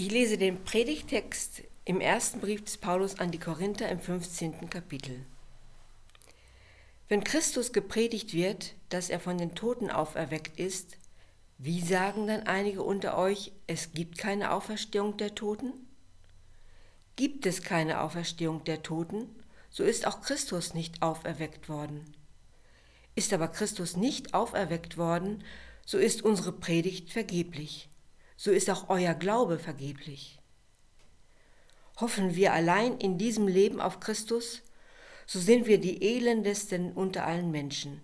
Ich lese den Predigtext im ersten Brief des Paulus an die Korinther im 15. Kapitel. Wenn Christus gepredigt wird, dass er von den Toten auferweckt ist, wie sagen dann einige unter euch, es gibt keine Auferstehung der Toten? Gibt es keine Auferstehung der Toten, so ist auch Christus nicht auferweckt worden. Ist aber Christus nicht auferweckt worden, so ist unsere Predigt vergeblich so ist auch euer Glaube vergeblich. Hoffen wir allein in diesem Leben auf Christus, so sind wir die elendesten unter allen Menschen.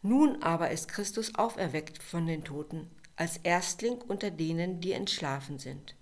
Nun aber ist Christus auferweckt von den Toten, als Erstling unter denen, die entschlafen sind.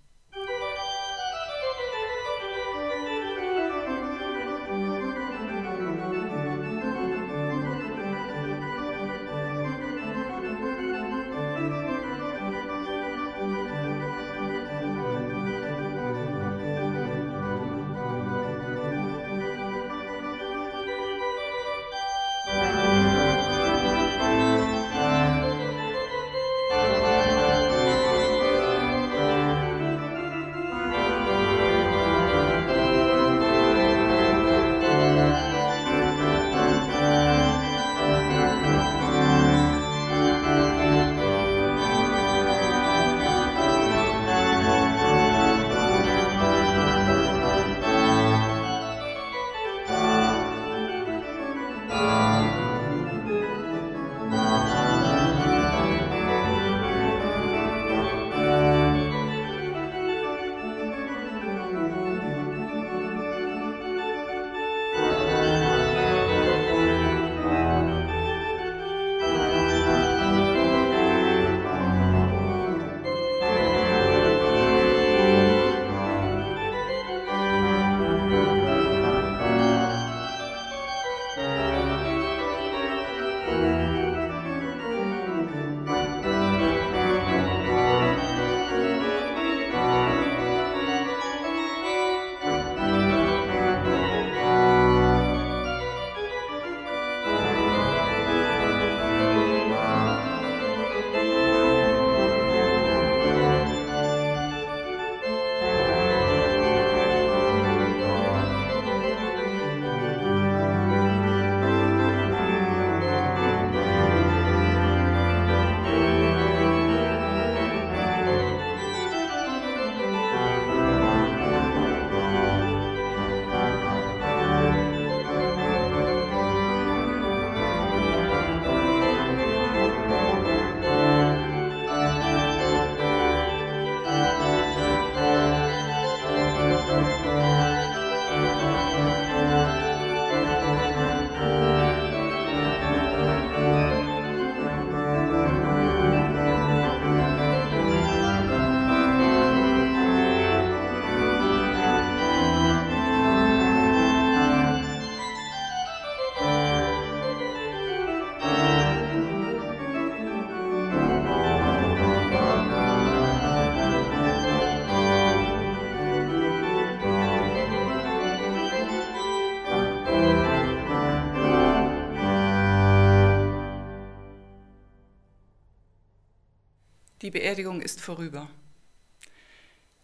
Die Beerdigung ist vorüber.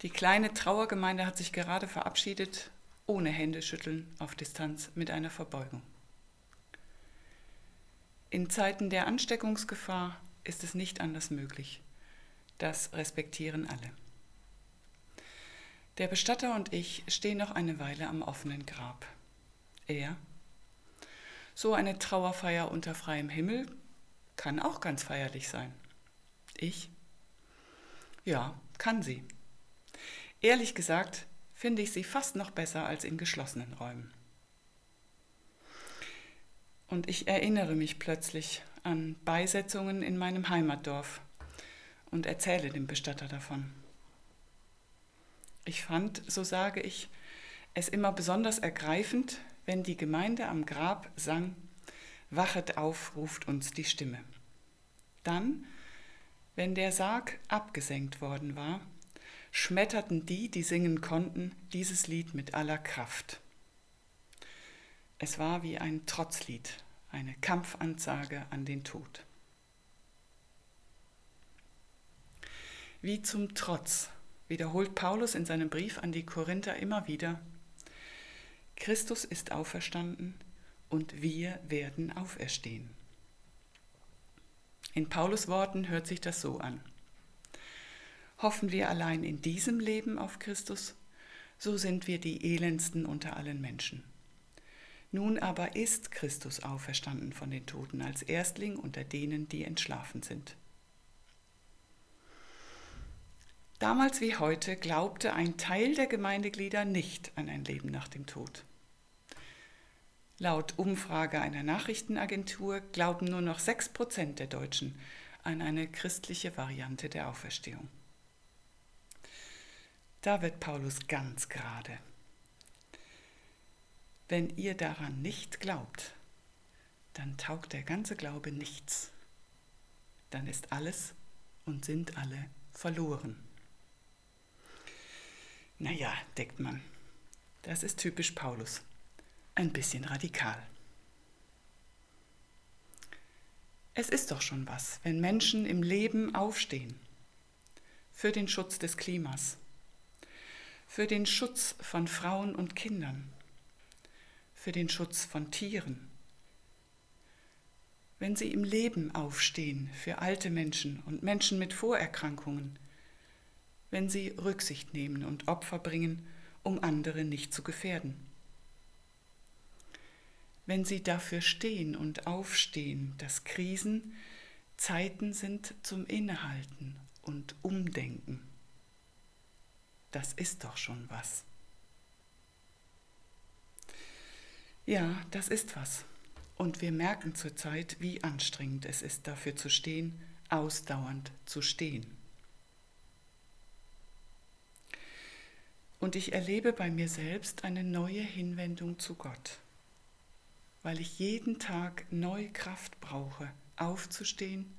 Die kleine Trauergemeinde hat sich gerade verabschiedet, ohne Händeschütteln auf Distanz mit einer Verbeugung. In Zeiten der Ansteckungsgefahr ist es nicht anders möglich. Das respektieren alle. Der Bestatter und ich stehen noch eine Weile am offenen Grab. Er, so eine Trauerfeier unter freiem Himmel, kann auch ganz feierlich sein. Ich, ja, kann sie. Ehrlich gesagt finde ich sie fast noch besser als in geschlossenen Räumen. Und ich erinnere mich plötzlich an Beisetzungen in meinem Heimatdorf und erzähle dem Bestatter davon. Ich fand, so sage ich, es immer besonders ergreifend, wenn die Gemeinde am Grab sang, Wachet auf, ruft uns die Stimme. Dann wenn der Sarg abgesenkt worden war, schmetterten die, die singen konnten, dieses Lied mit aller Kraft. Es war wie ein Trotzlied, eine Kampfansage an den Tod. Wie zum Trotz wiederholt Paulus in seinem Brief an die Korinther immer wieder, Christus ist auferstanden und wir werden auferstehen. In Paulus Worten hört sich das so an. Hoffen wir allein in diesem Leben auf Christus, so sind wir die elendsten unter allen Menschen. Nun aber ist Christus auferstanden von den Toten als Erstling unter denen, die entschlafen sind. Damals wie heute glaubte ein Teil der Gemeindeglieder nicht an ein Leben nach dem Tod. Laut Umfrage einer Nachrichtenagentur glauben nur noch 6% der Deutschen an eine christliche Variante der Auferstehung. Da wird Paulus ganz gerade. Wenn ihr daran nicht glaubt, dann taugt der ganze Glaube nichts. Dann ist alles und sind alle verloren. Naja, denkt man, das ist typisch Paulus ein bisschen radikal. Es ist doch schon was, wenn Menschen im Leben aufstehen für den Schutz des Klimas, für den Schutz von Frauen und Kindern, für den Schutz von Tieren, wenn sie im Leben aufstehen für alte Menschen und Menschen mit Vorerkrankungen, wenn sie Rücksicht nehmen und Opfer bringen, um andere nicht zu gefährden wenn sie dafür stehen und aufstehen, dass Krisen Zeiten sind zum Innehalten und Umdenken. Das ist doch schon was. Ja, das ist was. Und wir merken zurzeit, wie anstrengend es ist, dafür zu stehen, ausdauernd zu stehen. Und ich erlebe bei mir selbst eine neue Hinwendung zu Gott weil ich jeden Tag neue Kraft brauche, aufzustehen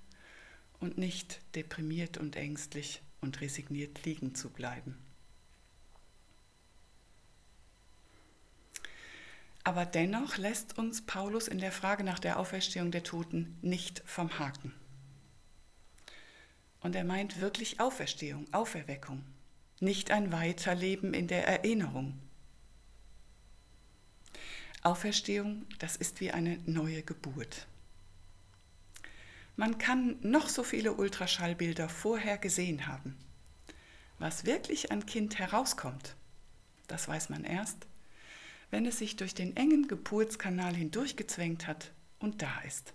und nicht deprimiert und ängstlich und resigniert liegen zu bleiben. Aber dennoch lässt uns Paulus in der Frage nach der Auferstehung der Toten nicht vom Haken. Und er meint wirklich Auferstehung, Auferweckung, nicht ein Weiterleben in der Erinnerung. Auferstehung, das ist wie eine neue Geburt. Man kann noch so viele Ultraschallbilder vorher gesehen haben. Was wirklich ein Kind herauskommt, das weiß man erst, wenn es sich durch den engen Geburtskanal hindurchgezwängt hat und da ist.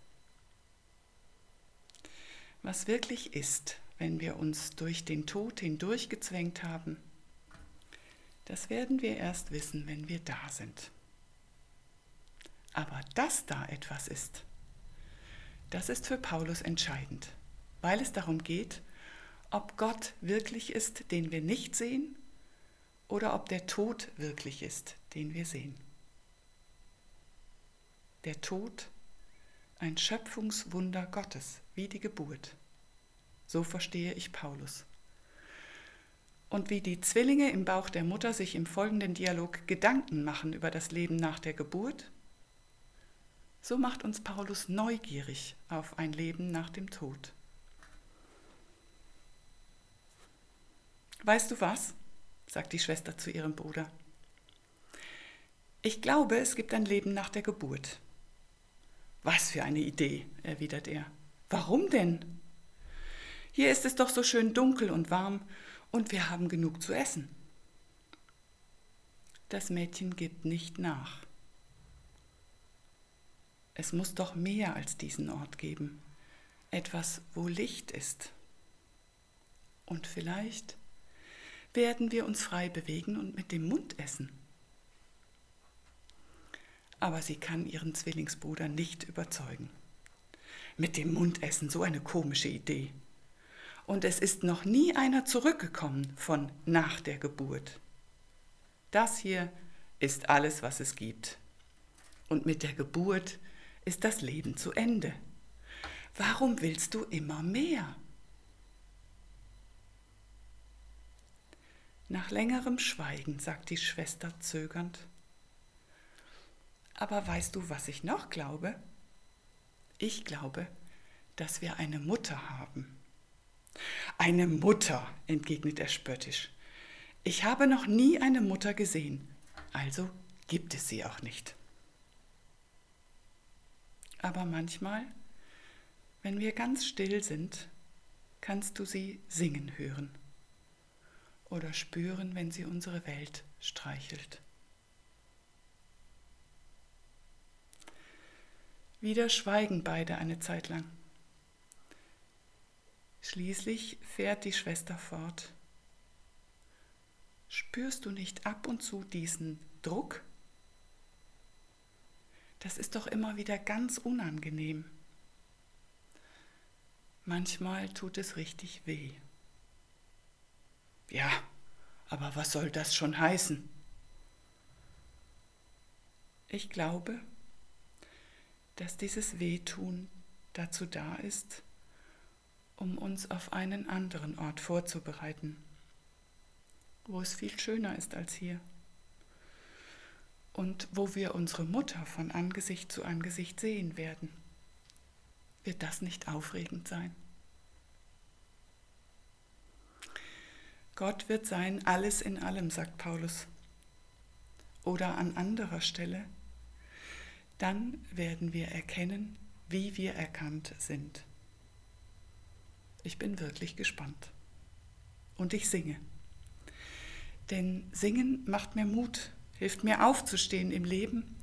Was wirklich ist, wenn wir uns durch den Tod hindurchgezwängt haben, das werden wir erst wissen, wenn wir da sind. Aber dass da etwas ist, das ist für Paulus entscheidend, weil es darum geht, ob Gott wirklich ist, den wir nicht sehen, oder ob der Tod wirklich ist, den wir sehen. Der Tod, ein Schöpfungswunder Gottes, wie die Geburt. So verstehe ich Paulus. Und wie die Zwillinge im Bauch der Mutter sich im folgenden Dialog Gedanken machen über das Leben nach der Geburt, so macht uns Paulus neugierig auf ein Leben nach dem Tod. Weißt du was? sagt die Schwester zu ihrem Bruder. Ich glaube, es gibt ein Leben nach der Geburt. Was für eine Idee, erwidert er. Warum denn? Hier ist es doch so schön dunkel und warm und wir haben genug zu essen. Das Mädchen gibt nicht nach. Es muss doch mehr als diesen Ort geben. Etwas, wo Licht ist. Und vielleicht werden wir uns frei bewegen und mit dem Mund essen. Aber sie kann ihren Zwillingsbruder nicht überzeugen. Mit dem Mund essen, so eine komische Idee. Und es ist noch nie einer zurückgekommen von nach der Geburt. Das hier ist alles, was es gibt. Und mit der Geburt ist das Leben zu Ende. Warum willst du immer mehr? Nach längerem Schweigen sagt die Schwester zögernd, aber weißt du, was ich noch glaube? Ich glaube, dass wir eine Mutter haben. Eine Mutter, entgegnet er spöttisch. Ich habe noch nie eine Mutter gesehen, also gibt es sie auch nicht. Aber manchmal, wenn wir ganz still sind, kannst du sie singen hören oder spüren, wenn sie unsere Welt streichelt. Wieder schweigen beide eine Zeit lang. Schließlich fährt die Schwester fort. Spürst du nicht ab und zu diesen Druck? Das ist doch immer wieder ganz unangenehm. Manchmal tut es richtig weh. Ja, aber was soll das schon heißen? Ich glaube, dass dieses Wehtun dazu da ist, um uns auf einen anderen Ort vorzubereiten, wo es viel schöner ist als hier und wo wir unsere Mutter von Angesicht zu Angesicht sehen werden. Wird das nicht aufregend sein? Gott wird sein alles in allem, sagt Paulus. Oder an anderer Stelle, dann werden wir erkennen, wie wir erkannt sind. Ich bin wirklich gespannt. Und ich singe. Denn Singen macht mir Mut, hilft mir aufzustehen im Leben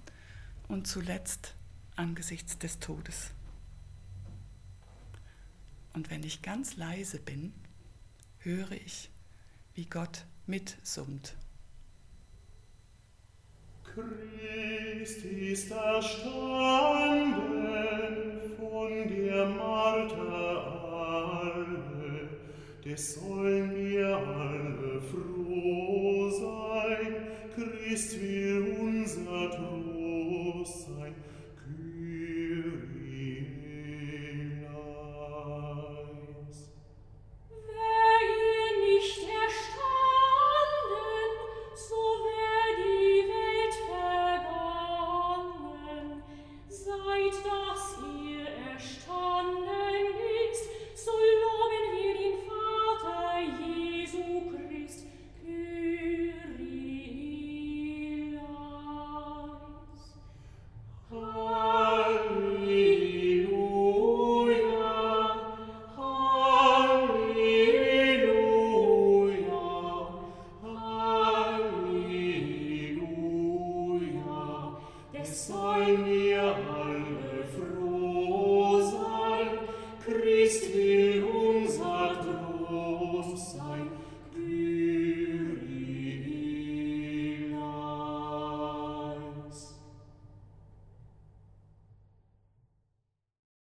und zuletzt angesichts des Todes. Und wenn ich ganz leise bin, höre ich, wie Gott mitsummt. Christ ist erstanden von der Marter alle, des sollen